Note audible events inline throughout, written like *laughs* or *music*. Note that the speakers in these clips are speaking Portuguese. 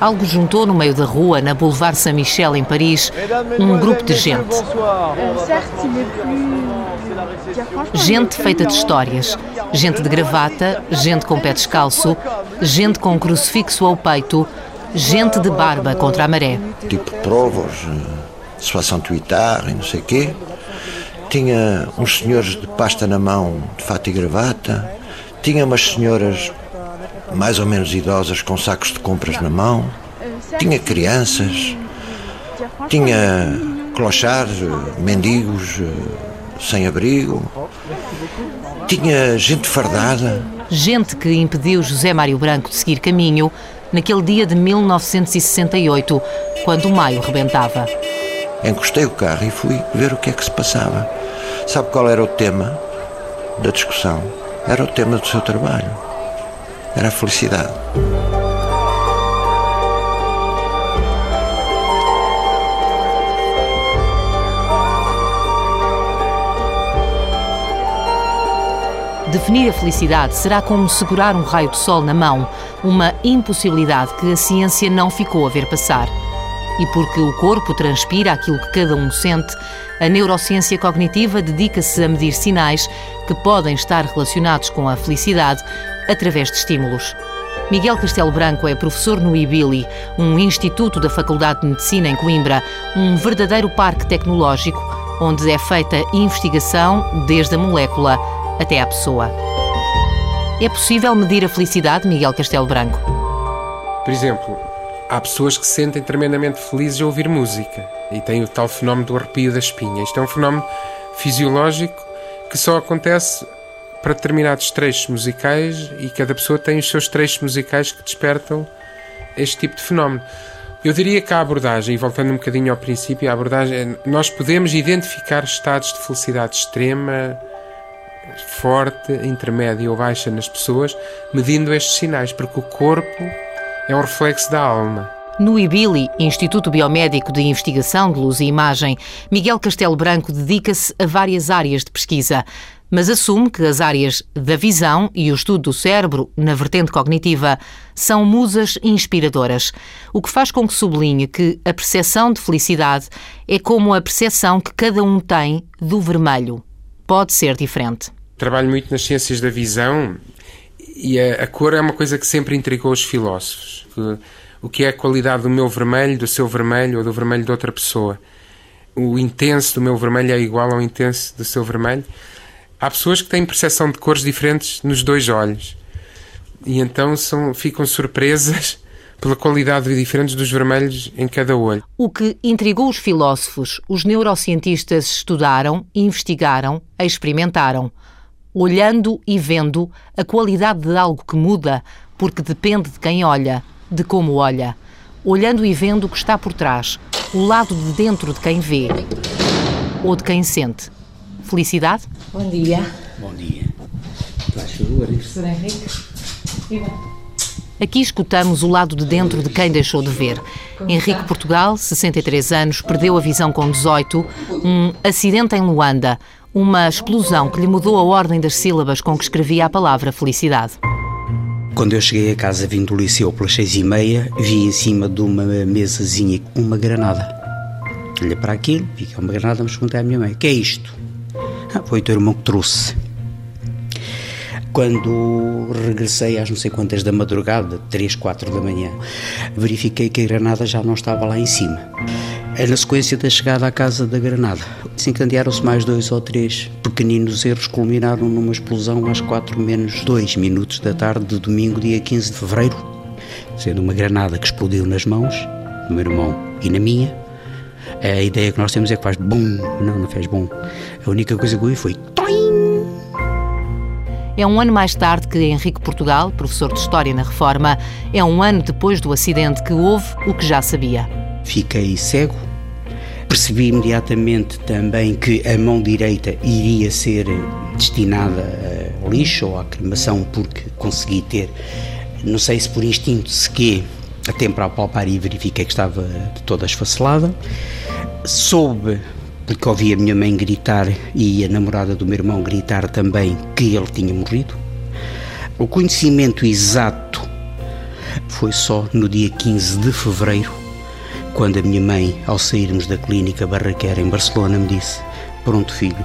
algo juntou no meio da rua, na Boulevard Saint-Michel, em Paris, um grupo de gente. Gente feita de histórias, gente de gravata, gente com pé descalço, gente com crucifixo ao peito, gente de barba contra a maré. Tipo provos, 68 ar e não sei quê. Tinha uns senhores de pasta na mão, de fato e gravata. Tinha umas senhoras mais ou menos idosas com sacos de compras na mão. Tinha crianças. Tinha clochards, mendigos, sem abrigo. Tinha gente fardada. Gente que impediu José Mário Branco de seguir caminho naquele dia de 1968, quando o maio rebentava. Encostei o carro e fui ver o que é que se passava. Sabe qual era o tema da discussão? Era o tema do seu trabalho. Era a felicidade. Definir a felicidade será como segurar um raio de sol na mão, uma impossibilidade que a ciência não ficou a ver passar. E porque o corpo transpira aquilo que cada um sente, a neurociência cognitiva dedica-se a medir sinais que podem estar relacionados com a felicidade através de estímulos. Miguel Castelo Branco é professor no IBILI, um instituto da Faculdade de Medicina em Coimbra, um verdadeiro parque tecnológico onde é feita investigação desde a molécula até à pessoa. É possível medir a felicidade, Miguel Castelo Branco? Por exemplo, há pessoas que se sentem tremendamente felizes a ouvir música e têm o tal fenómeno do arrepio da espinha. Isto é um fenómeno fisiológico que só acontece para determinados trechos musicais e cada pessoa tem os seus trechos musicais que despertam este tipo de fenómeno. Eu diria que a abordagem, voltando um bocadinho ao princípio, a abordagem, é, nós podemos identificar estados de felicidade extrema, forte, intermédia ou baixa nas pessoas, medindo estes sinais, porque o corpo é um reflexo da alma. No IBILI, Instituto Biomédico de Investigação de Luz e Imagem, Miguel Castelo Branco dedica-se a várias áreas de pesquisa, mas assume que as áreas da visão e o estudo do cérebro, na vertente cognitiva, são musas inspiradoras, o que faz com que sublinhe que a percepção de felicidade é como a percepção que cada um tem do vermelho. Pode ser diferente. Trabalho muito nas ciências da visão e a, a cor é uma coisa que sempre intrigou os filósofos. Que, o que é a qualidade do meu vermelho, do seu vermelho ou do vermelho de outra pessoa? O intenso do meu vermelho é igual ao intenso do seu vermelho? Há pessoas que têm percepção de cores diferentes nos dois olhos e então são, ficam surpresas *laughs* pela qualidade diferente dos vermelhos em cada olho. O que intrigou os filósofos, os neurocientistas estudaram, investigaram, experimentaram olhando e vendo a qualidade de algo que muda, porque depende de quem olha, de como olha. Olhando e vendo o que está por trás, o lado de dentro de quem vê ou de quem sente. Felicidade? Bom dia. Bom dia. Faz favor. Professor Henrique. Aqui escutamos o lado de dentro de quem deixou de ver. Henrique Portugal, 63 anos, perdeu a visão com 18, um acidente em Luanda, uma explosão que lhe mudou a ordem das sílabas com que escrevia a palavra felicidade. Quando eu cheguei a casa vindo do liceu pelas seis e meia, vi em cima de uma mesazinha uma granada. Olhei para aquilo, vi que é uma granada, mas perguntei à minha mãe, o que é isto? Ah, foi o teu irmão que trouxe. Quando regressei às não sei quantas da madrugada, três, quatro da manhã, verifiquei que a granada já não estava lá em cima. É na sequência da chegada à casa da Granada. Desencadearam-se mais dois ou três pequeninos erros culminaram numa explosão às 4 menos 2 minutos da tarde de domingo, dia 15 de fevereiro, sendo uma granada que explodiu nas mãos do meu irmão e na minha. A ideia que nós temos é que faz bum, não, não fez bom. A única coisa que eu vi foi toim. É um ano mais tarde que Henrique Portugal, professor de História na Reforma, é um ano depois do acidente que houve o que já sabia. Fiquei cego, Percebi imediatamente também que a mão direita iria ser destinada ao lixo ou à cremação, porque consegui ter, não sei se por instinto, se que, tempo ao palpar e verifiquei que estava toda esfacelada. Soube, porque ouvi a minha mãe gritar e a namorada do meu irmão gritar também que ele tinha morrido. O conhecimento exato Foi só no dia 15 de fevereiro, quando a minha mãe, ao sairmos da clínica Barraquera em Barcelona, me disse: Pronto, filho,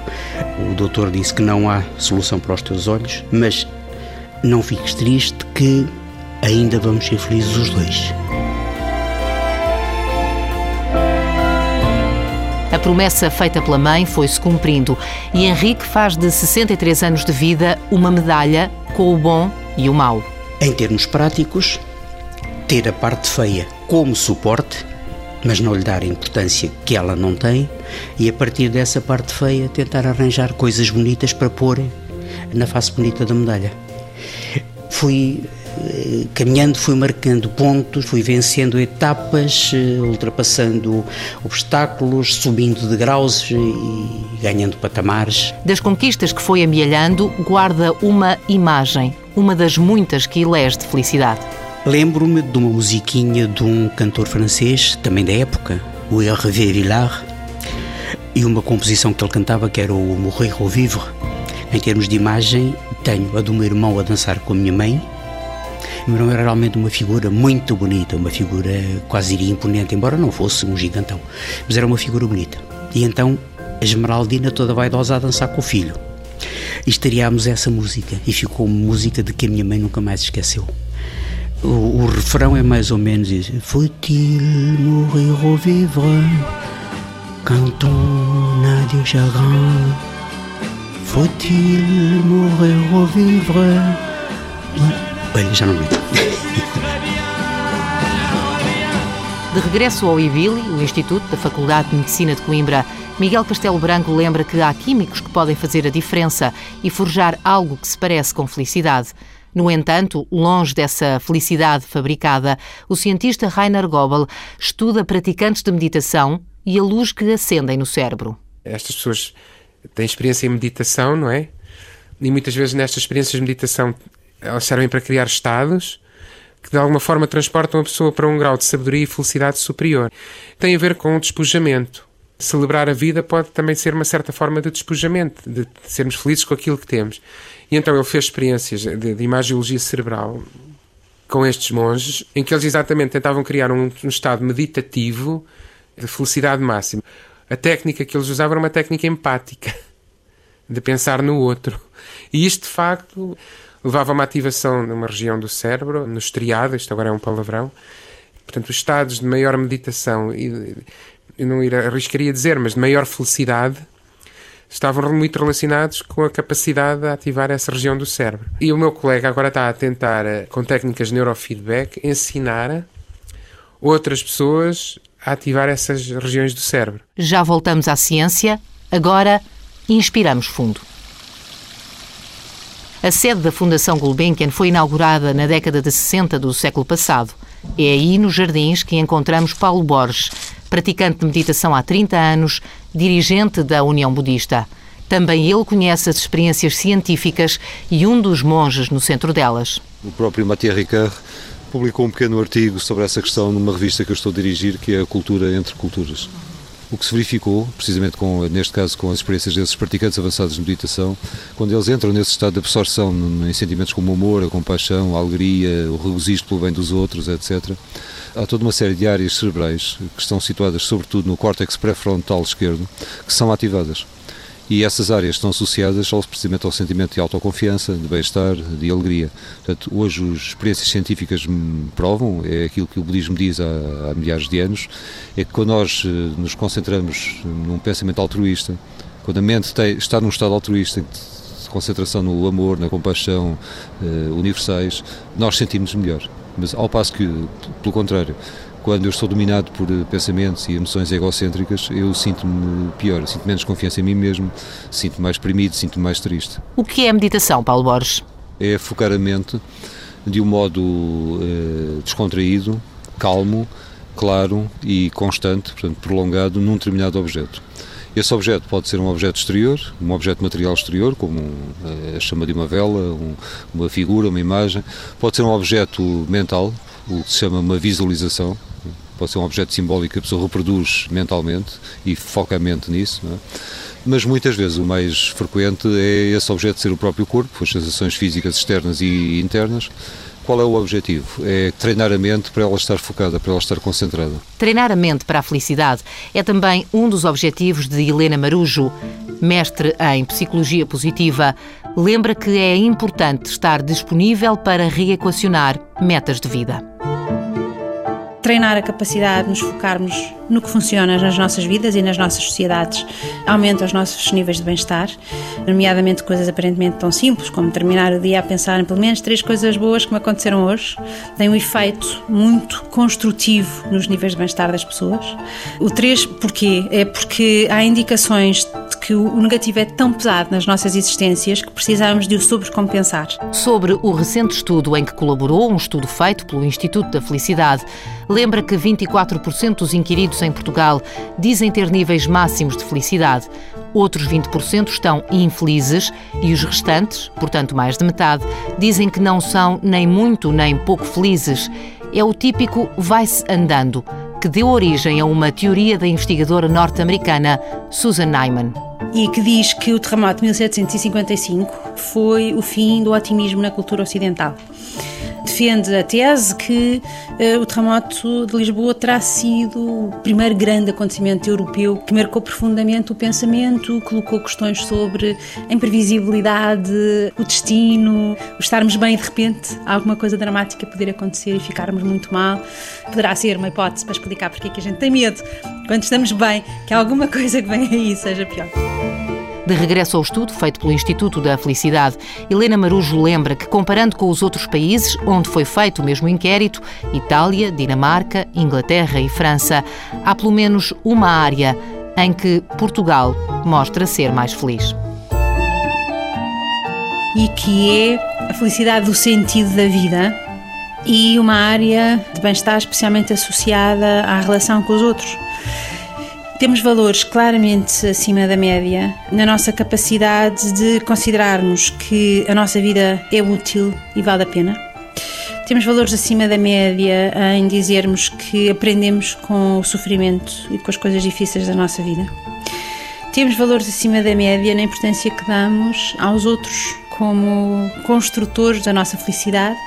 o doutor disse que não há solução para os teus olhos, mas não fiques triste que ainda vamos ser felizes os dois. A promessa feita pela mãe foi-se cumprindo e Henrique faz de 63 anos de vida uma medalha com o bom e o mau. Em termos práticos, ter a parte feia como suporte, mas não lhe dar a importância que ela não tem, e a partir dessa parte feia tentar arranjar coisas bonitas para pôr na face bonita da medalha. Fui caminhando, fui marcando pontos, fui vencendo etapas, eh, ultrapassando obstáculos, subindo degraus e ganhando patamares. Das conquistas que foi amealhando, guarda uma imagem, uma das muitas que elege de felicidade. Lembro-me de uma musiquinha de um cantor francês, também da época, o Hervé Villard, e uma composição que ele cantava que era o Morrer ou Vivre. Em termos de imagem, tenho a do meu irmão a dançar com a minha mãe. O era realmente uma figura muito bonita, uma figura quase iria imponente, embora não fosse um gigantão, mas era uma figura bonita. E então a Esmeraldina toda vaidosa a dançar com o filho. E estaríamos essa música, e ficou uma música de que a minha mãe nunca mais esqueceu. O, o refrão é mais ou menos isso: Faut-il mourir ou vivre quand on a du chagrin? Faut-il mourir ou vivre? Olha, já não lembro. De regresso ao IBILI, o Instituto da Faculdade de Medicina de Coimbra, Miguel Castelo Branco lembra que há químicos que podem fazer a diferença e forjar algo que se parece com felicidade. No entanto, longe dessa felicidade fabricada, o cientista Rainer Goebel estuda praticantes de meditação e a luz que acendem no cérebro. Estas pessoas têm experiência em meditação, não é? E muitas vezes nestas experiências de meditação elas servem para criar estados que de alguma forma transportam a pessoa para um grau de sabedoria e felicidade superior. Tem a ver com o despojamento. Celebrar a vida pode também ser uma certa forma de despojamento, de sermos felizes com aquilo que temos. E então ele fez experiências de, de imagiologia cerebral com estes monges, em que eles exatamente tentavam criar um, um estado meditativo de felicidade máxima. A técnica que eles usavam era uma técnica empática, *laughs* de pensar no outro. E isto, de facto, levava a uma ativação numa região do cérebro, no estriado, isto agora é um palavrão. Portanto, os estados de maior meditação, e eu não arriscaria dizer, mas de maior felicidade, estavam muito relacionados com a capacidade de ativar essa região do cérebro. E o meu colega agora está a tentar, eh, com técnicas de neurofeedback, ensinar outras pessoas a ativar essas regiões do cérebro. Já voltamos à ciência, agora inspiramos fundo. A sede da Fundação Gulbenkian foi inaugurada na década de 60 do século passado. É aí, nos jardins, que encontramos Paulo Borges, praticante de meditação há 30 anos, dirigente da União Budista. Também ele conhece as experiências científicas e um dos monges no centro delas. O próprio Mathieu Ricard publicou um pequeno artigo sobre essa questão numa revista que eu estou a dirigir, que é a Cultura entre Culturas. O que se verificou, precisamente com, neste caso com as experiências desses praticantes avançados de meditação, quando eles entram nesse estado de absorção em sentimentos como amor, a compaixão, a alegria, o regozijo pelo bem dos outros, etc., há toda uma série de áreas cerebrais que estão situadas sobretudo no córtex pré-frontal esquerdo, que são ativadas. E essas áreas estão associadas ao, precisamente ao sentimento de autoconfiança, de bem-estar, de alegria. Portanto, hoje as experiências científicas provam, é aquilo que o budismo diz há, há milhares de anos, é que quando nós eh, nos concentramos num pensamento altruísta, quando a mente tem, está num estado altruísta, de concentração no amor, na compaixão uh, universais, nós sentimos melhor. Mas ao passo que, pelo contrário, quando eu estou dominado por eh, pensamentos e emoções egocêntricas, eu sinto-me pior, sinto menos confiança em mim mesmo, sinto-me mais deprimido, sinto-me mais triste. O que é a meditação, Paulo Borges? É focar a mente de um modo eh, descontraído, calmo, claro e constante, portanto prolongado, num determinado objeto. Esse objeto pode ser um objeto exterior, um objeto material exterior, como eh, a chama de uma vela, um, uma figura, uma imagem. Pode ser um objeto mental, o que se chama uma visualização, pode ser um objeto simbólico que a pessoa reproduz mentalmente e foca a mente nisso, é? mas muitas vezes o mais frequente é esse objeto ser o próprio corpo, as sensações físicas externas e internas, Qual é o objetivo? É treinar a mente para ela estar focada, para ela estar concentrada. Treinar a mente para a felicidade é também um dos objetivos de Helena Marujo. Mestre em Psicologia Positiva, lembra que é importante estar disponível para reequacionar metas de vida treinar a capacidade de nos focarmos no que funciona nas nossas vidas e nas nossas sociedades aumenta os nossos níveis de bem-estar, nomeadamente coisas aparentemente tão simples como terminar o dia a pensar em pelo menos três coisas boas que me aconteceram hoje, tem um efeito muito construtivo nos níveis de bem-estar das pessoas. O três, porquê? É porque há indicações de que o negativo é tão pesado nas nossas existências que precisamos de o sobrecompensar. Sobre o recente estudo em que colaborou, um estudo feito pelo Instituto da Felicidade, lembra que 24% dos inquiridos em Portugal dizem ter níveis máximos de felicidade. Outros 20% estão infelizes e os restantes, portanto mais de metade, dizem que não são nem muito nem pouco felizes. É o típico vai-se andando, que deu origem a uma teoria da investigadora norte-americana Susan Nyman. E que diz que o terremoto de 1755 foi o fim do otimismo na cultura ocidental defende a tese que uh, o terremoto de Lisboa terá sido o primeiro grande acontecimento europeu que marcou profundamente o pensamento, colocou questões sobre a imprevisibilidade, o destino, o estarmos bem e de repente alguma coisa dramática poder acontecer e ficarmos muito mal. Poderá ser uma hipótese para explicar porque é que a gente tem medo quando estamos bem, que alguma coisa que vem aí seja pior. De regresso ao estudo feito pelo Instituto da Felicidade, Helena Marujo lembra que, comparando com os outros países onde foi feito o mesmo inquérito Itália, Dinamarca, Inglaterra e França há pelo menos uma área em que Portugal mostra ser mais feliz. E que é a felicidade do sentido da vida e uma área de bem-estar especialmente associada à relação com os outros. Temos valores claramente acima da média na nossa capacidade de considerarmos que a nossa vida é útil e vale a pena. Temos valores acima da média em dizermos que aprendemos com o sofrimento e com as coisas difíceis da nossa vida. Temos valores acima da média na importância que damos aos outros como construtores da nossa felicidade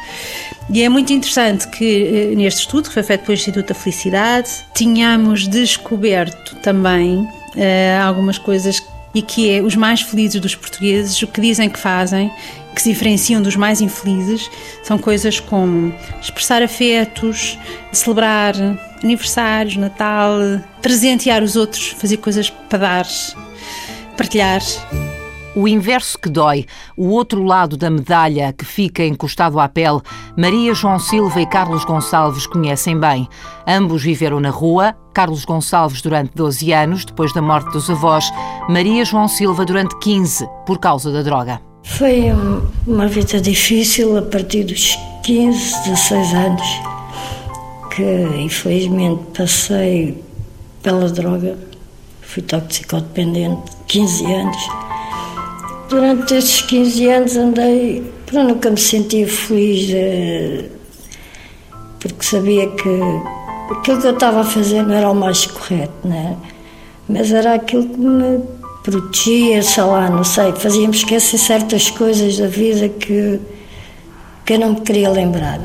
e é muito interessante que eh, neste estudo, que foi feito pelo Instituto da Felicidade, tínhamos descoberto também uh, algumas coisas e que é os mais felizes dos portugueses, o que dizem que fazem, que se diferenciam dos mais infelizes, são coisas como expressar afetos, celebrar aniversários, Natal, presentear os outros, fazer coisas para dar, partilhar. O inverso que dói, o outro lado da medalha que fica encostado à pele, Maria João Silva e Carlos Gonçalves conhecem bem. Ambos viveram na rua, Carlos Gonçalves durante 12 anos, depois da morte dos avós, Maria João Silva durante 15, por causa da droga. Foi uma vida difícil a partir dos 15, 16 anos, que infelizmente passei pela droga, fui toxicodependente, 15 anos Durante estes 15 anos andei, para nunca me sentia feliz, eh, porque sabia que aquilo que eu estava a fazer não era o mais correto, né? mas era aquilo que me protegia, sei lá, não sei, fazia-me esquecer certas coisas da vida que, que eu não me queria lembrar.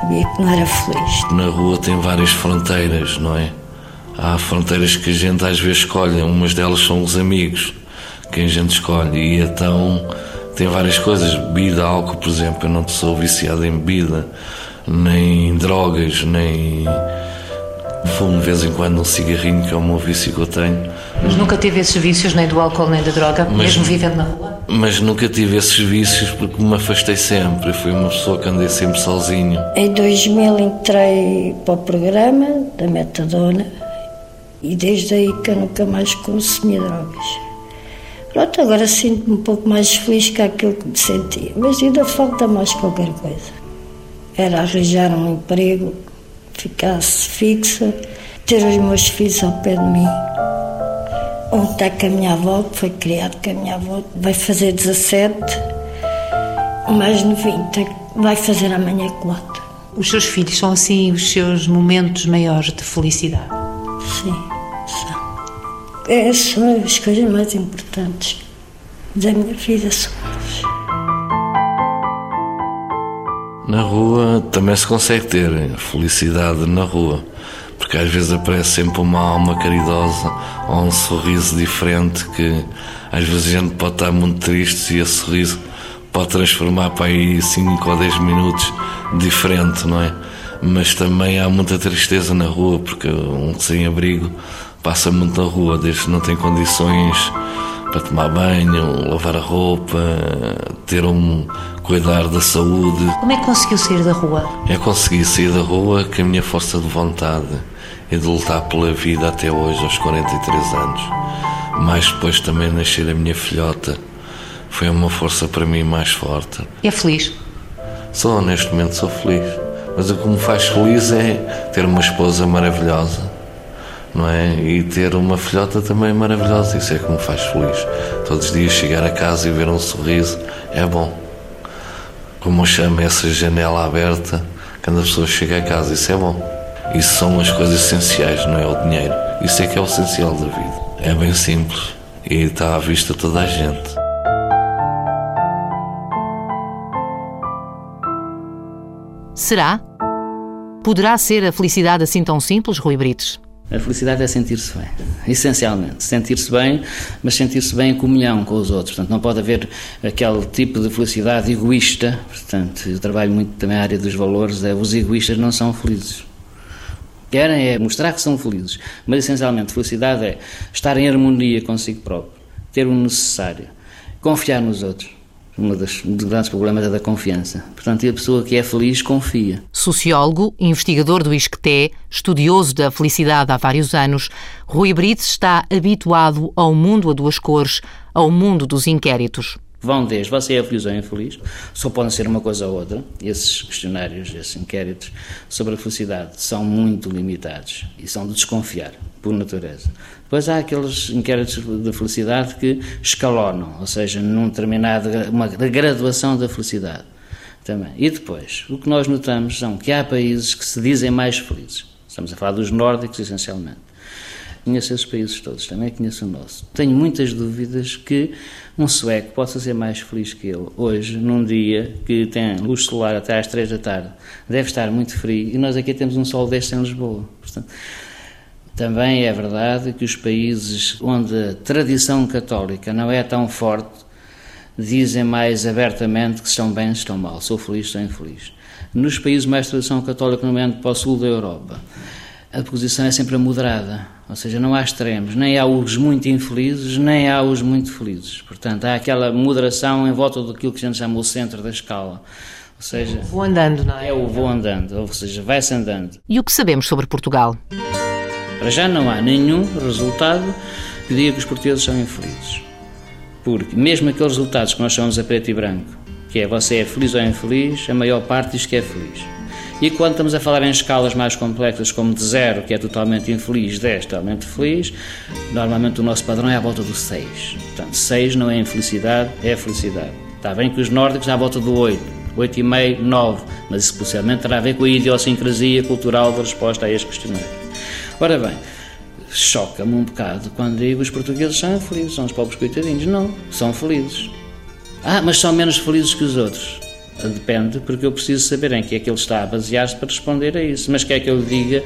Sabia que não era feliz. Na rua tem várias fronteiras, não é? Há fronteiras que a gente às vezes escolhe, umas delas são os amigos quem a gente escolhe. E então tem várias coisas. Bebida, álcool, por exemplo. Eu não sou viciado em bebida, nem drogas, nem. Fumo de vez em quando um cigarrinho, que é o meu vício que eu tenho. Mas nunca tive esses vícios, nem do álcool, nem da droga, mas, mesmo vivendo na rua? Mas nunca tive esses vícios porque me afastei sempre. Eu fui uma pessoa que andei sempre sozinho. Em 2000 entrei para o programa da metadona e desde aí que eu nunca mais consumi drogas. Pronto, agora sinto-me um pouco mais feliz que aquilo que me sentia, mas ainda falta mais qualquer coisa. Era arranjar um emprego, ficasse fixa, ter os meus filhos ao pé de mim. Um está com a minha avó, que foi criado com a minha avó, vai fazer 17, o mais novinho vai fazer amanhã 4. Os seus filhos são assim os seus momentos maiores de felicidade? Sim. Essas são as coisas mais importantes da minha vida. Na rua também se consegue ter felicidade na rua, porque às vezes aparece sempre uma alma caridosa ou um sorriso diferente que às vezes a gente pode estar muito triste e esse sorriso pode transformar para aí 5 ou 10 minutos diferente, não é? Mas também há muita tristeza na rua, porque um sem-abrigo passa muito na rua, desde que não tem condições para tomar banho, lavar a roupa, ter um cuidar da saúde. Como é que conseguiu sair da rua? É conseguir sair da rua com a minha força de vontade e de lutar pela vida até hoje, aos 43 anos. Mais depois também nascer a minha filhota foi uma força para mim mais forte. É feliz? Só neste momento sou feliz. Mas o que me faz feliz é ter uma esposa maravilhosa, não é? E ter uma filhota também maravilhosa. Isso é que me faz feliz. Todos os dias chegar a casa e ver um sorriso é bom. Como eu chamo essa janela aberta, quando a pessoa chega a casa, isso é bom. Isso são as coisas essenciais, não é o dinheiro. Isso é que é o essencial da vida. É bem simples e está à vista toda a gente. Será? Poderá ser a felicidade assim tão simples, Rui Brites? A felicidade é sentir-se bem, essencialmente. Sentir-se bem, mas sentir-se bem em comunhão com os outros. Portanto, não pode haver aquele tipo de felicidade egoísta. Portanto, eu trabalho muito também na área dos valores. É, os egoístas não são felizes. Querem é mostrar que são felizes, mas essencialmente felicidade é estar em harmonia consigo próprio, ter o necessário, confiar nos outros. Um dos, grandes problemas é da confiança. Portanto, a pessoa que é feliz confia. Sociólogo, investigador do ISCTE, estudioso da felicidade há vários anos, Rui Brites está habituado ao mundo a duas cores, ao mundo dos inquéritos vão desde você é feliz ou infeliz, só podem ser uma coisa ou outra. Esses questionários, esses inquéritos sobre a felicidade são muito limitados e são de desconfiar, por natureza. Depois há aqueles inquéritos de felicidade que escalonam, ou seja, num determinado, uma graduação da felicidade também. E depois, o que nós notamos são que há países que se dizem mais felizes. Estamos a falar dos nórdicos, essencialmente. Conheço esses países todos, também conheço o nosso. Tenho muitas dúvidas que um sueco possa ser mais feliz que ele. Hoje, num dia que tem luz solar até às três da tarde, deve estar muito frio e nós aqui temos um sol deste em Lisboa. Portanto, também é verdade que os países onde a tradição católica não é tão forte dizem mais abertamente que estão bem, estão mal, sou feliz, estou infeliz. Nos países mais tradição católica, nomeadamente para o sul da Europa, a posição é sempre moderada, ou seja, não há extremos, nem há os muito infelizes, nem há os muito felizes. Portanto, há aquela moderação em volta daquilo que a gente chama o centro da escala. Ou seja, vou andando, não é? É o vou andando, ou seja, vai-se andando. E o que sabemos sobre Portugal? Para já não há nenhum resultado que diga que os portugueses são infelizes. Porque mesmo aqueles resultados que nós chamamos a preto e branco, que é você é feliz ou infeliz, a maior parte diz que é feliz. E quando estamos a falar em escalas mais complexas, como de zero, que é totalmente infeliz, 10 totalmente feliz, normalmente o nosso padrão é à volta do 6. Portanto, 6 não é infelicidade, é felicidade. Está bem que os nórdicos à volta do 8, 8,5, 9, mas isso possivelmente terá a ver com a idiosincrasia cultural da resposta a este questionário. Ora bem, choca-me um bocado quando digo os portugueses são felizes, são os pobres coitadinhos. Não, são felizes. Ah, mas são menos felizes que os outros. Depende, porque eu preciso saber em que é que ele está a basear-se para responder a isso. Mas quer que eu lhe diga,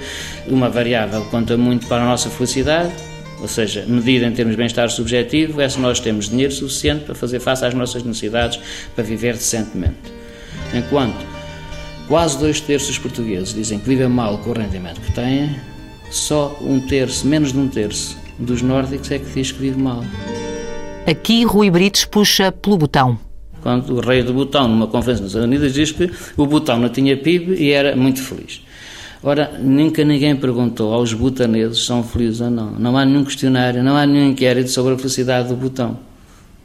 uma variável conta muito para a nossa felicidade, ou seja, medida em termos de bem-estar subjetivo, é se nós temos dinheiro suficiente para fazer face às nossas necessidades para viver decentemente. Enquanto quase dois terços dos portugueses dizem que vivem mal com o rendimento que têm, só um terço, menos de um terço dos nórdicos é que diz que vive mal. Aqui Rui Brites puxa pelo botão quando o rei do Butão, numa conferência nas Nações Unidas, diz que o Butão não tinha PIB e era muito feliz. Ora, nunca ninguém perguntou aos butaneses se são felizes ou não. Não há nenhum questionário, não há nenhum inquérito sobre a felicidade do Butão.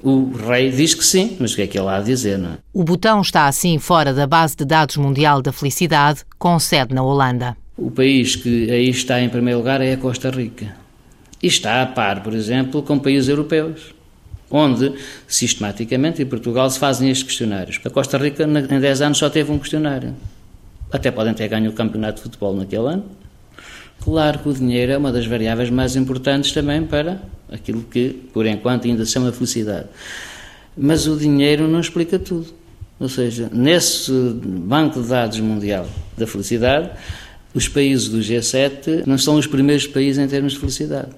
O rei diz que sim, mas o que é que ele há a dizer, não é? O Butão está assim fora da base de dados mundial da felicidade, com sede na Holanda. O país que aí está em primeiro lugar é a Costa Rica. E está a par, por exemplo, com países europeus onde sistematicamente em Portugal se fazem estes questionários. A Costa Rica, em 10 anos, só teve um questionário. Até podem ter ganho o campeonato de futebol naquele ano. Claro que o dinheiro é uma das variáveis mais importantes também para aquilo que, por enquanto, ainda se chama felicidade. Mas o dinheiro não explica tudo. Ou seja, nesse banco de dados mundial da felicidade, os países do G7 não são os primeiros países em termos de felicidade.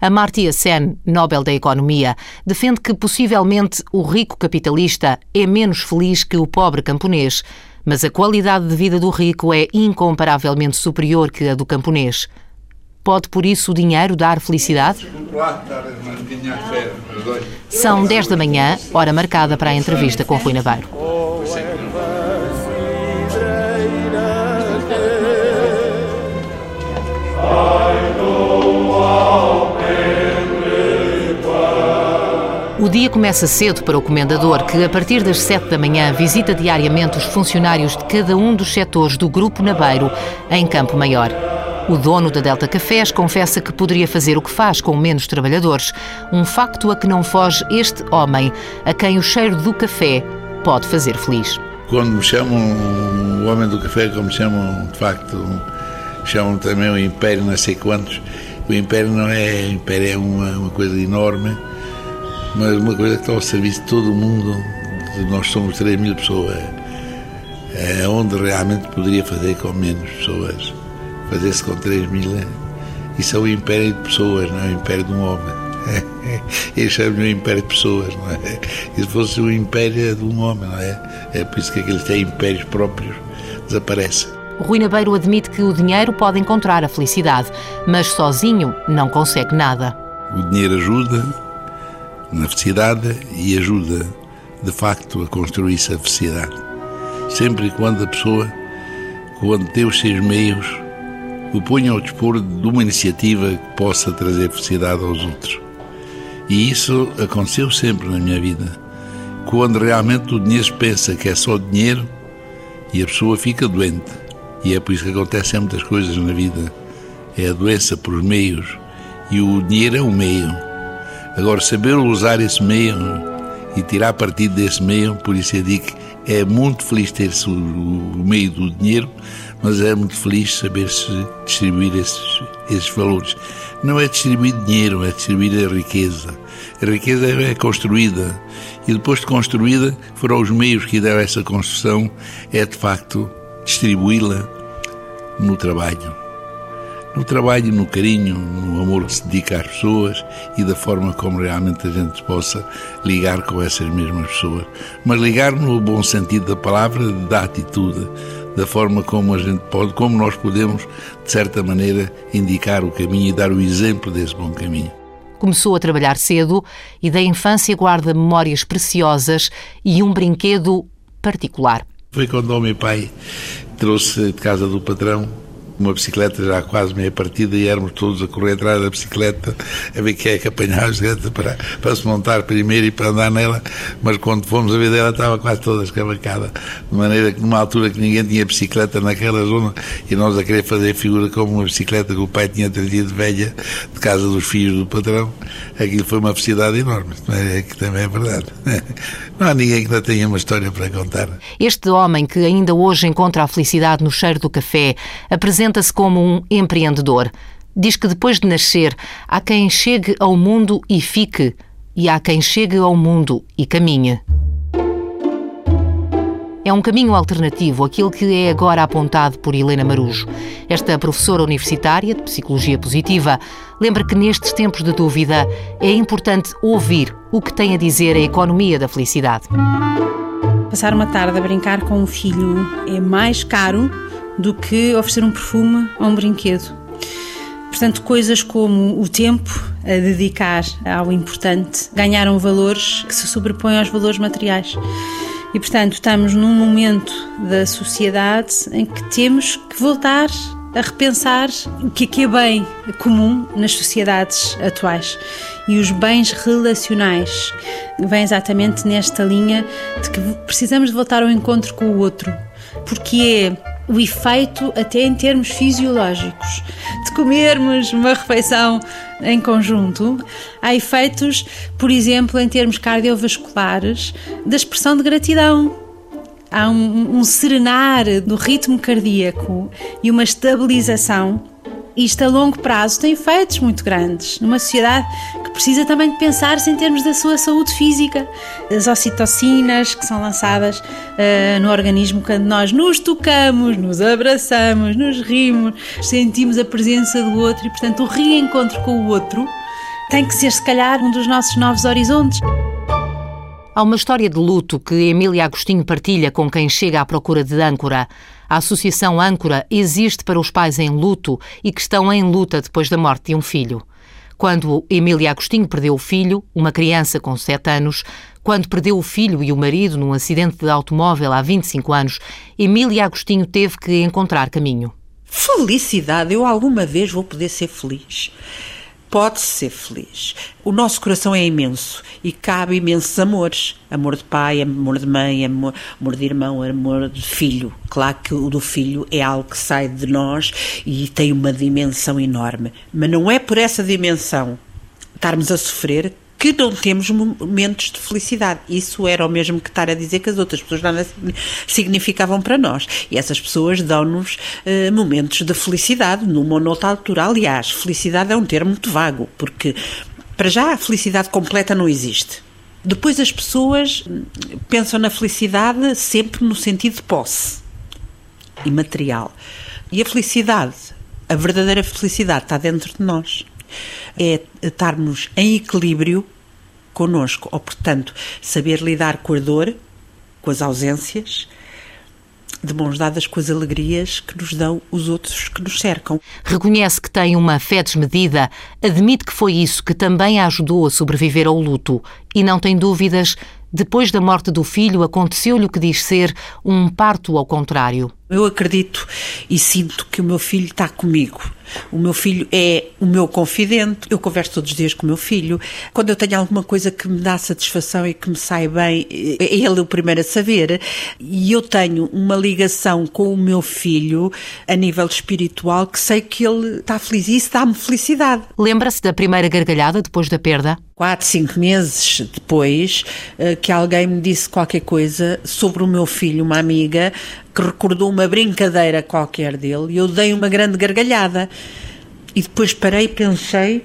Amartya Sen, Nobel da Economia, defende que possivelmente o rico capitalista é menos feliz que o pobre camponês, mas a qualidade de vida do rico é incomparavelmente superior que a do camponês. Pode por isso o dinheiro dar felicidade? São 10 da manhã, hora marcada para a entrevista com Rui Navarro. Dia começa cedo para o comendador, que a partir das 7 da manhã visita diariamente os funcionários de cada um dos setores do Grupo Nabeiro em Campo Maior. O dono da Delta Cafés confessa que poderia fazer o que faz com menos trabalhadores, um facto a que não foge este homem, a quem o cheiro do café pode fazer feliz. Quando me chamam o homem do café, como me chamam, de facto, chamam também o Império, não sei quantos, o Império não é, Império é uma, uma coisa enorme, mas uma coisa que está ao serviço de todo o mundo, nós somos 3 mil pessoas, é onde realmente poderia fazer com menos pessoas, fazer-se com 3 mil, isso é o império de pessoas, não é o império de um homem. *laughs* Eles chamam o império de pessoas, não é? E se fosse o império de um homem, não é? É por isso que aqueles têm impérios próprios desaparecem. Rui Nabeiro admite que o dinheiro pode encontrar a felicidade, mas sozinho não consegue nada. O dinheiro ajuda, na felicidade e ajuda, de facto, a construir-se a felicidade. Sempre e quando a pessoa, quando tem os seus meios, o ponha ao dispor de uma iniciativa que possa trazer felicidade aos outros. E isso aconteceu sempre na minha vida. Quando realmente o dinheiro pensa que é só dinheiro e a pessoa fica doente. E é por isso que acontecem muitas coisas na vida. É a doença por meios e o dinheiro é o meio. Agora, saber usar esse meio e tirar partido desse meio, por isso eu digo que é muito feliz ter-se o, o, meio do dinheiro, mas é muito feliz saber-se distribuir esses, esses valores. Não é distribuir dinheiro, é distribuir a riqueza. A riqueza é construída e depois de construída, foram os meios que deram essa construção, é de facto distribuí-la no trabalho no trabalho, no carinho, no amor que se dedica às pessoas e da forma como realmente a gente possa ligar com essas mesmas pessoas. Mas ligar no bom sentido da palavra, da atitude, da forma como a gente pode, como nós podemos, de certa maneira, indicar o caminho e dar o exemplo desse bom caminho. Começou a trabalhar cedo e da infância guarda memórias preciosas e um brinquedo particular. Foi quando o meu pai trouxe de casa do patrão uma bicicleta já quase meia partida e éramos todos a correr atrás da bicicleta a ver quem é que apanhava a bicicleta para, para se montar primeiro e para andar nela, mas quando fomos a ver dela estava quase toda escavacada, de maneira que numa altura que ninguém tinha bicicleta naquela zona e nós a querer fazer figura como uma bicicleta que o pai tinha trazido velha de casa dos filhos do patrão, aquilo foi uma felicidade enorme, é que também é verdade. *laughs* Não há ninguém que não tenha uma história para contar. Este homem que ainda hoje encontra a felicidade no cheiro do café apresenta apresenta-se como um empreendedor. Diz que depois de nascer, há quem chegue ao mundo e fique, e há quem chegue ao mundo e caminhe. É um caminho alternativo, aquele que é agora apontado por Helena Marujo. Esta professora universitária de Psicologia Positiva lembra que nestes tempos de dúvida é importante ouvir o que tem a dizer a economia da felicidade. Passar uma tarde a brincar com um filho é mais caro do que oferecer um perfume ou um brinquedo. Portanto, coisas como o tempo a dedicar ao importante ganharam valores que se sobrepõem aos valores materiais. E, portanto, estamos num momento da sociedade em que temos que voltar a repensar o que é que é bem comum nas sociedades atuais. E os bens relacionais vêm exatamente nesta linha de que precisamos de voltar ao encontro com o outro, porque é o efeito, até em termos fisiológicos, de comermos uma refeição em conjunto. Há efeitos, por exemplo, em termos cardiovasculares, da expressão de gratidão. Há um, um serenar do ritmo cardíaco e uma estabilização isto a longo prazo tem efeitos muito grandes numa sociedade que precisa também de pensar-se em termos da sua saúde física. As ocitocinas que são lançadas uh, no organismo quando nós nos tocamos, nos abraçamos, nos rimos, sentimos a presença do outro e, portanto, o reencontro com o outro tem que ser, se calhar, um dos nossos novos horizontes. Há uma história de luto que Emília Agostinho partilha com quem chega à procura de âncora. A Associação Âncora existe para os pais em luto e que estão em luta depois da morte de um filho. Quando Emília Agostinho perdeu o filho, uma criança com 7 anos, quando perdeu o filho e o marido num acidente de automóvel há 25 anos, Emília Agostinho teve que encontrar caminho. Felicidade, eu alguma vez vou poder ser feliz pode ser feliz. O nosso coração é imenso e cabe imensos amores. Amor de pai, amor de mãe, amor, amor de irmão, amor de filho. Claro que o do filho é algo que sai de nós e tem uma dimensão enorme. Mas não é por essa dimensão estarmos a sofrer que não temos momentos de felicidade. Isso era o mesmo que estar a dizer que as outras pessoas nada significavam para nós. E essas pessoas dão-nos uh, momentos de felicidade, numa ou noutra altura. Aliás, felicidade é um termo muito vago, porque para já a felicidade completa não existe. Depois as pessoas hum, pensam na felicidade sempre no sentido de posse e material. E a felicidade, a verdadeira felicidade está dentro de nós é estarmos em equilíbrio conosco, ou portanto, saber lidar com a dor, com as ausências, de mãos dadas com as alegrias que nos dão os outros que nos cercam. Reconhece que tem uma fé desmedida, admite que foi isso que também a ajudou a sobreviver ao luto e não tem dúvidas depois da morte do filho, aconteceu-lhe o que diz ser um parto ao contrário. Eu acredito e sinto que o meu filho está comigo. O meu filho é o meu confidente. Eu converso todos os dias com o meu filho. Quando eu tenho alguma coisa que me dá satisfação e que me sai bem, é ele o primeiro a saber. E eu tenho uma ligação com o meu filho a nível espiritual que sei que ele está feliz e isso dá-me felicidade. Lembra-se da primeira gargalhada depois da perda? Quatro, cinco meses depois eh, que alguém me disse qualquer coisa sobre o meu filho, uma amiga, que recordou uma brincadeira qualquer dele e eu dei uma grande gargalhada. E depois parei, pensei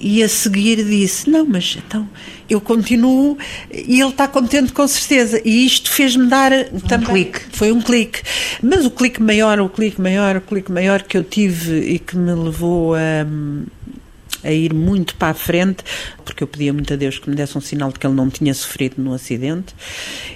e a seguir disse: Não, mas então eu continuo e ele está contente com certeza. E isto fez-me dar um também. clique. Foi um clique. Mas o clique maior, o clique maior, o clique maior que eu tive e que me levou a a ir muito para a frente, porque eu pedia muito a Deus que me desse um sinal de que ele não tinha sofrido no acidente.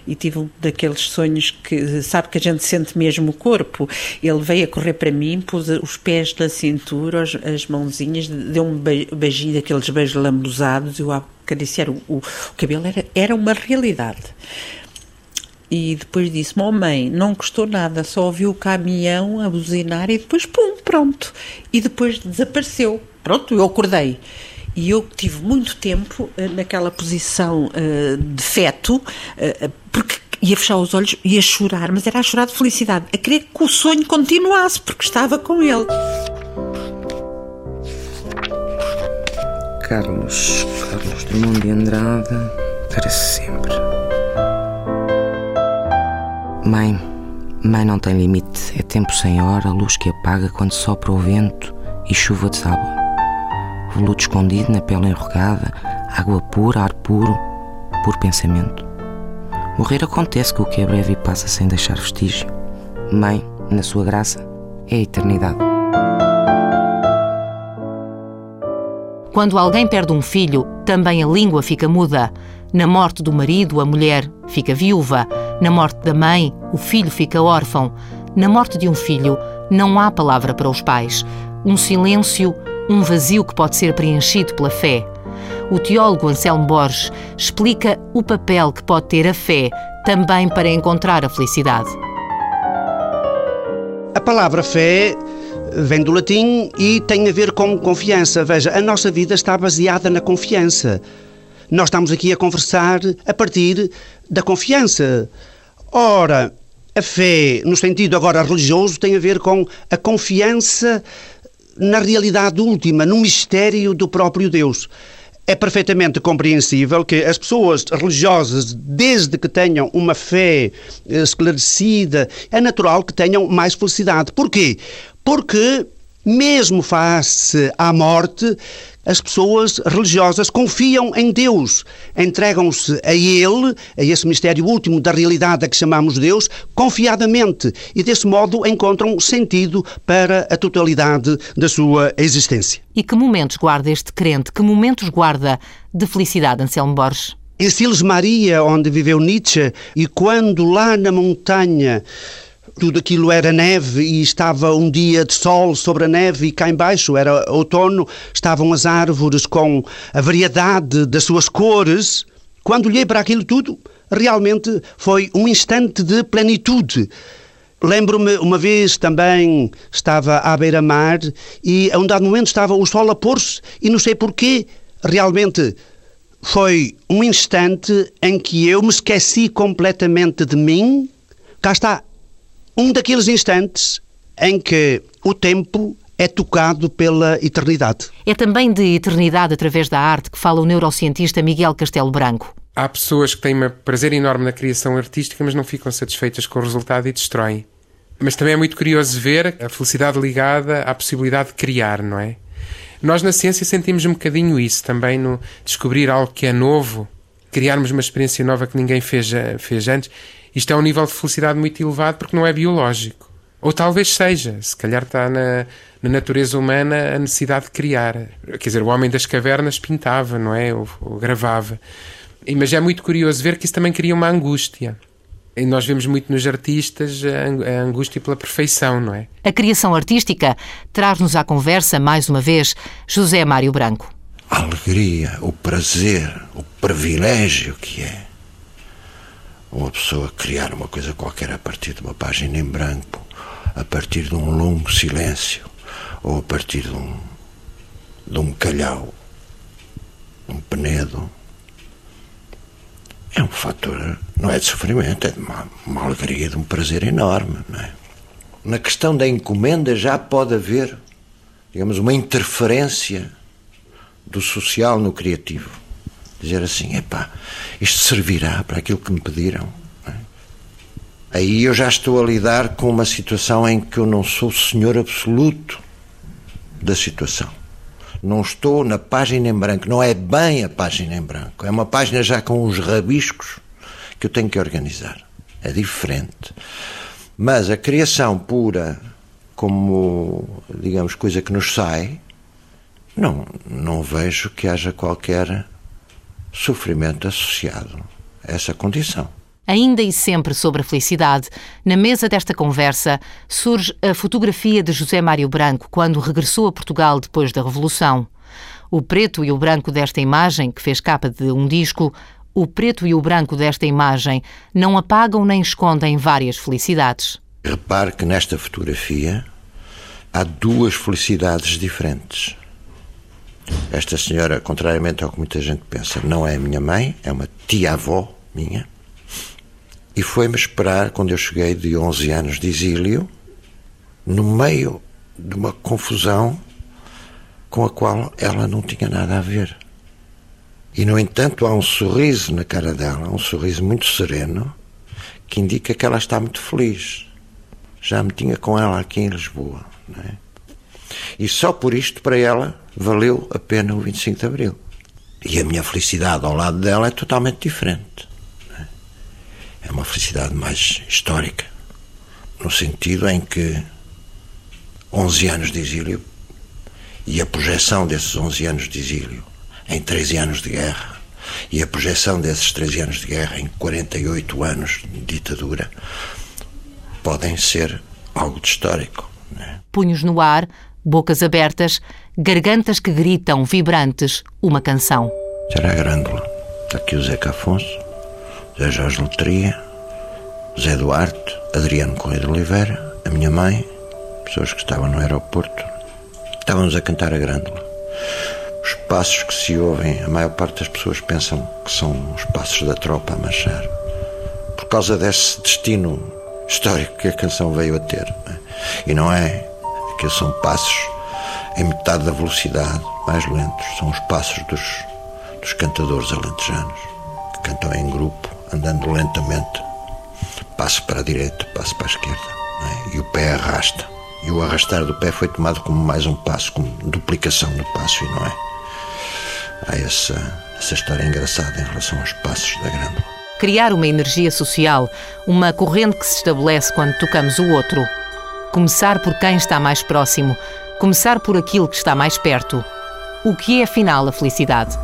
E tive um daqueles sonhos que, sabe, que a gente sente mesmo o corpo. Ele veio a correr para mim, pôs os pés na cintura, as, as mãozinhas, deu um beijinho daqueles beijos lambuzados, eu acariciar o, o, o cabelo, era, era uma realidade. E depois disse: Mó mãe, não custou nada, só ouviu o caminhão a buzinar e depois, pum, pronto. E depois desapareceu. Pronto, eu acordei. E eu tive muito tempo uh, naquela posição uh, de feto, uh, porque ia fechar os olhos, ia chorar, mas era a chorar de felicidade, a querer que o sonho continuasse, porque estava com ele. Carlos, Carlos Drummond de Andrade, para sempre. Mãe, mãe não tem limite, é tempo sem hora, luz que apaga quando sopra o vento e chuva de sábado veludo escondido na pele enrugada, água pura, ar puro, puro pensamento. Morrer acontece que o que é breve e passa sem deixar vestígio. Mãe, na sua graça, é a eternidade. Quando alguém perde um filho, também a língua fica muda. Na morte do marido, a mulher fica viúva. Na morte da mãe, o filho fica órfão. Na morte de um filho, não há palavra para os pais. Um silêncio um vazio que pode ser preenchido pela fé. O teólogo Anselmo Borges explica o papel que pode ter a fé também para encontrar a felicidade. A palavra fé vem do latim e tem a ver com confiança. Veja, a nossa vida está baseada na confiança. Nós estamos aqui a conversar a partir da confiança. Ora, a fé, no sentido agora religioso, tem a ver com a confiança na realidade última, no mistério do próprio Deus. É perfeitamente compreensível que as pessoas religiosas, desde que tenham uma fé esclarecida, é natural que tenham mais felicidade. Porquê? Porque mesmo face à morte, as pessoas religiosas confiam em Deus, entregam-se a Ele, a esse mistério último da realidade a que chamamos Deus, confiadamente e desse modo encontram sentido para a totalidade da sua existência. E que momentos guarda este crente? Que momentos guarda de felicidade, Anselmo Borges? Em Siles Maria, onde viveu Nietzsche, e quando lá na montanha tudo aquilo era neve e estava um dia de sol sobre a neve e cá embaixo era outono, estavam as árvores com a variedade das suas cores. Quando olhei para aquilo tudo, realmente foi um instante de plenitude. Lembro-me, uma vez também estava à beira-mar e a um dado momento estava o sol a pôr-se e não sei porquê, realmente foi um instante em que eu me esqueci completamente de mim. Cá está, um daqueles instantes em que o tempo é tocado pela eternidade. É também de eternidade através da arte que fala o neurocientista Miguel Castelo Branco. Há pessoas que têm um prazer enorme na criação artística, mas não ficam satisfeitas com o resultado e destroem. Mas também é muito curioso ver a felicidade ligada à possibilidade de criar, não é? Nós na ciência sentimos um bocadinho isso também no descobrir algo que é novo, criarmos uma experiência nova que ninguém fez, fez antes. Isto é um nível de felicidade muito elevado porque não é biológico. Ou talvez seja, se calhar está na, na natureza humana a necessidade de criar. Quer dizer, o homem das cavernas pintava, não é? Ou, ou gravava. Mas é muito curioso ver que isso também cria uma angústia. E nós vemos muito nos artistas a angústia pela perfeição, não é? A criação artística traz-nos à conversa, mais uma vez, José Mário Branco. A alegria, o prazer, o privilégio que é uma pessoa criar uma coisa qualquer a partir de uma página em branco, a partir de um longo silêncio, ou a partir de um, de um calhau, um penedo, é um fator, não é de sofrimento, é de uma, uma alegria, de um prazer enorme. É? Na questão da encomenda já pode haver, digamos, uma interferência do social no criativo dizer assim: epá, isto servirá para aquilo que me pediram. Aí eu já estou a lidar com uma situação em que eu não sou senhor absoluto da situação. Não estou na página em branco, não é bem a página em branco, é uma página já com os rabiscos que eu tenho que organizar. É diferente. Mas a criação pura, como, digamos, coisa que nos sai, não, não vejo que haja qualquer sofrimento associado a essa condição. Ainda e sempre sobre a felicidade, na mesa desta conversa surge a fotografia de José Mário Branco quando regressou a Portugal depois da Revolução. O preto e o branco desta imagem, que fez capa de um disco, o preto e o branco desta imagem não apagam nem escondem várias felicidades. Repare que nesta fotografia há duas felicidades diferentes. Esta senhora, contrariamente ao que muita gente pensa, não é minha mãe, é uma tia-avó minha. E foi-me esperar quando eu cheguei de 11 anos de exílio, no meio de uma confusão com a qual ela não tinha nada a ver. E, no entanto, há um sorriso na cara dela, um sorriso muito sereno, que indica que ela está muito feliz. Já me tinha com ela aqui em Lisboa. É? E só por isto, para ela, valeu a pena o 25 de Abril. E a minha felicidade ao lado dela é totalmente diferente. É uma felicidade mais histórica, no sentido em que 11 anos de exílio e a projeção desses 11 anos de exílio em 13 anos de guerra e a projeção desses 13 anos de guerra em 48 anos de ditadura podem ser algo de histórico. Né? Punhos no ar, bocas abertas, gargantas que gritam, vibrantes, uma canção. Será a Grândola. Aqui o Zeca Afonso, Zé Jorge Letria, Zé Duarte, Adriano Correia de Oliveira, a minha mãe, pessoas que estavam no aeroporto. Estávamos a cantar a Grândola. Os passos que se ouvem, a maior parte das pessoas pensam que são os passos da tropa a marchar. Por causa desse destino histórico que a canção veio a ter. É? E não é que são passos em metade da velocidade, mais lentos. São os passos dos, dos cantadores alentejanos, que cantam em grupo, andando lentamente. Passo para a direita, passo para a esquerda. É? E o pé arrasta. E o arrastar do pé foi tomado como mais um passo, como duplicação do passo, e não é? Há essa, essa história engraçada em relação aos passos da grândola. Criar uma energia social, uma corrente que se estabelece quando tocamos o outro. Começar por quem está mais próximo, começar por aquilo que está mais perto. O que é afinal a felicidade?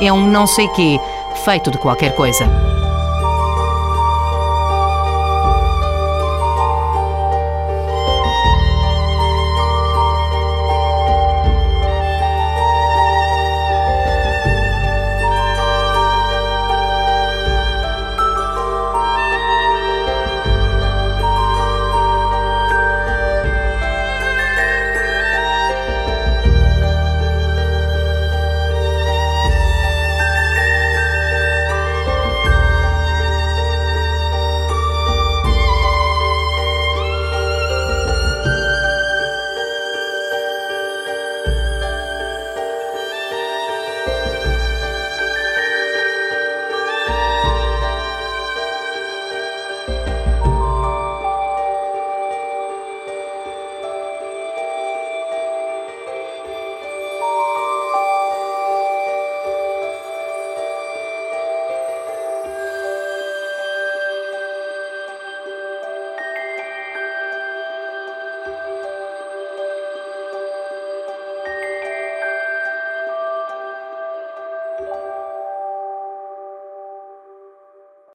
É um não sei quê, feito de qualquer coisa.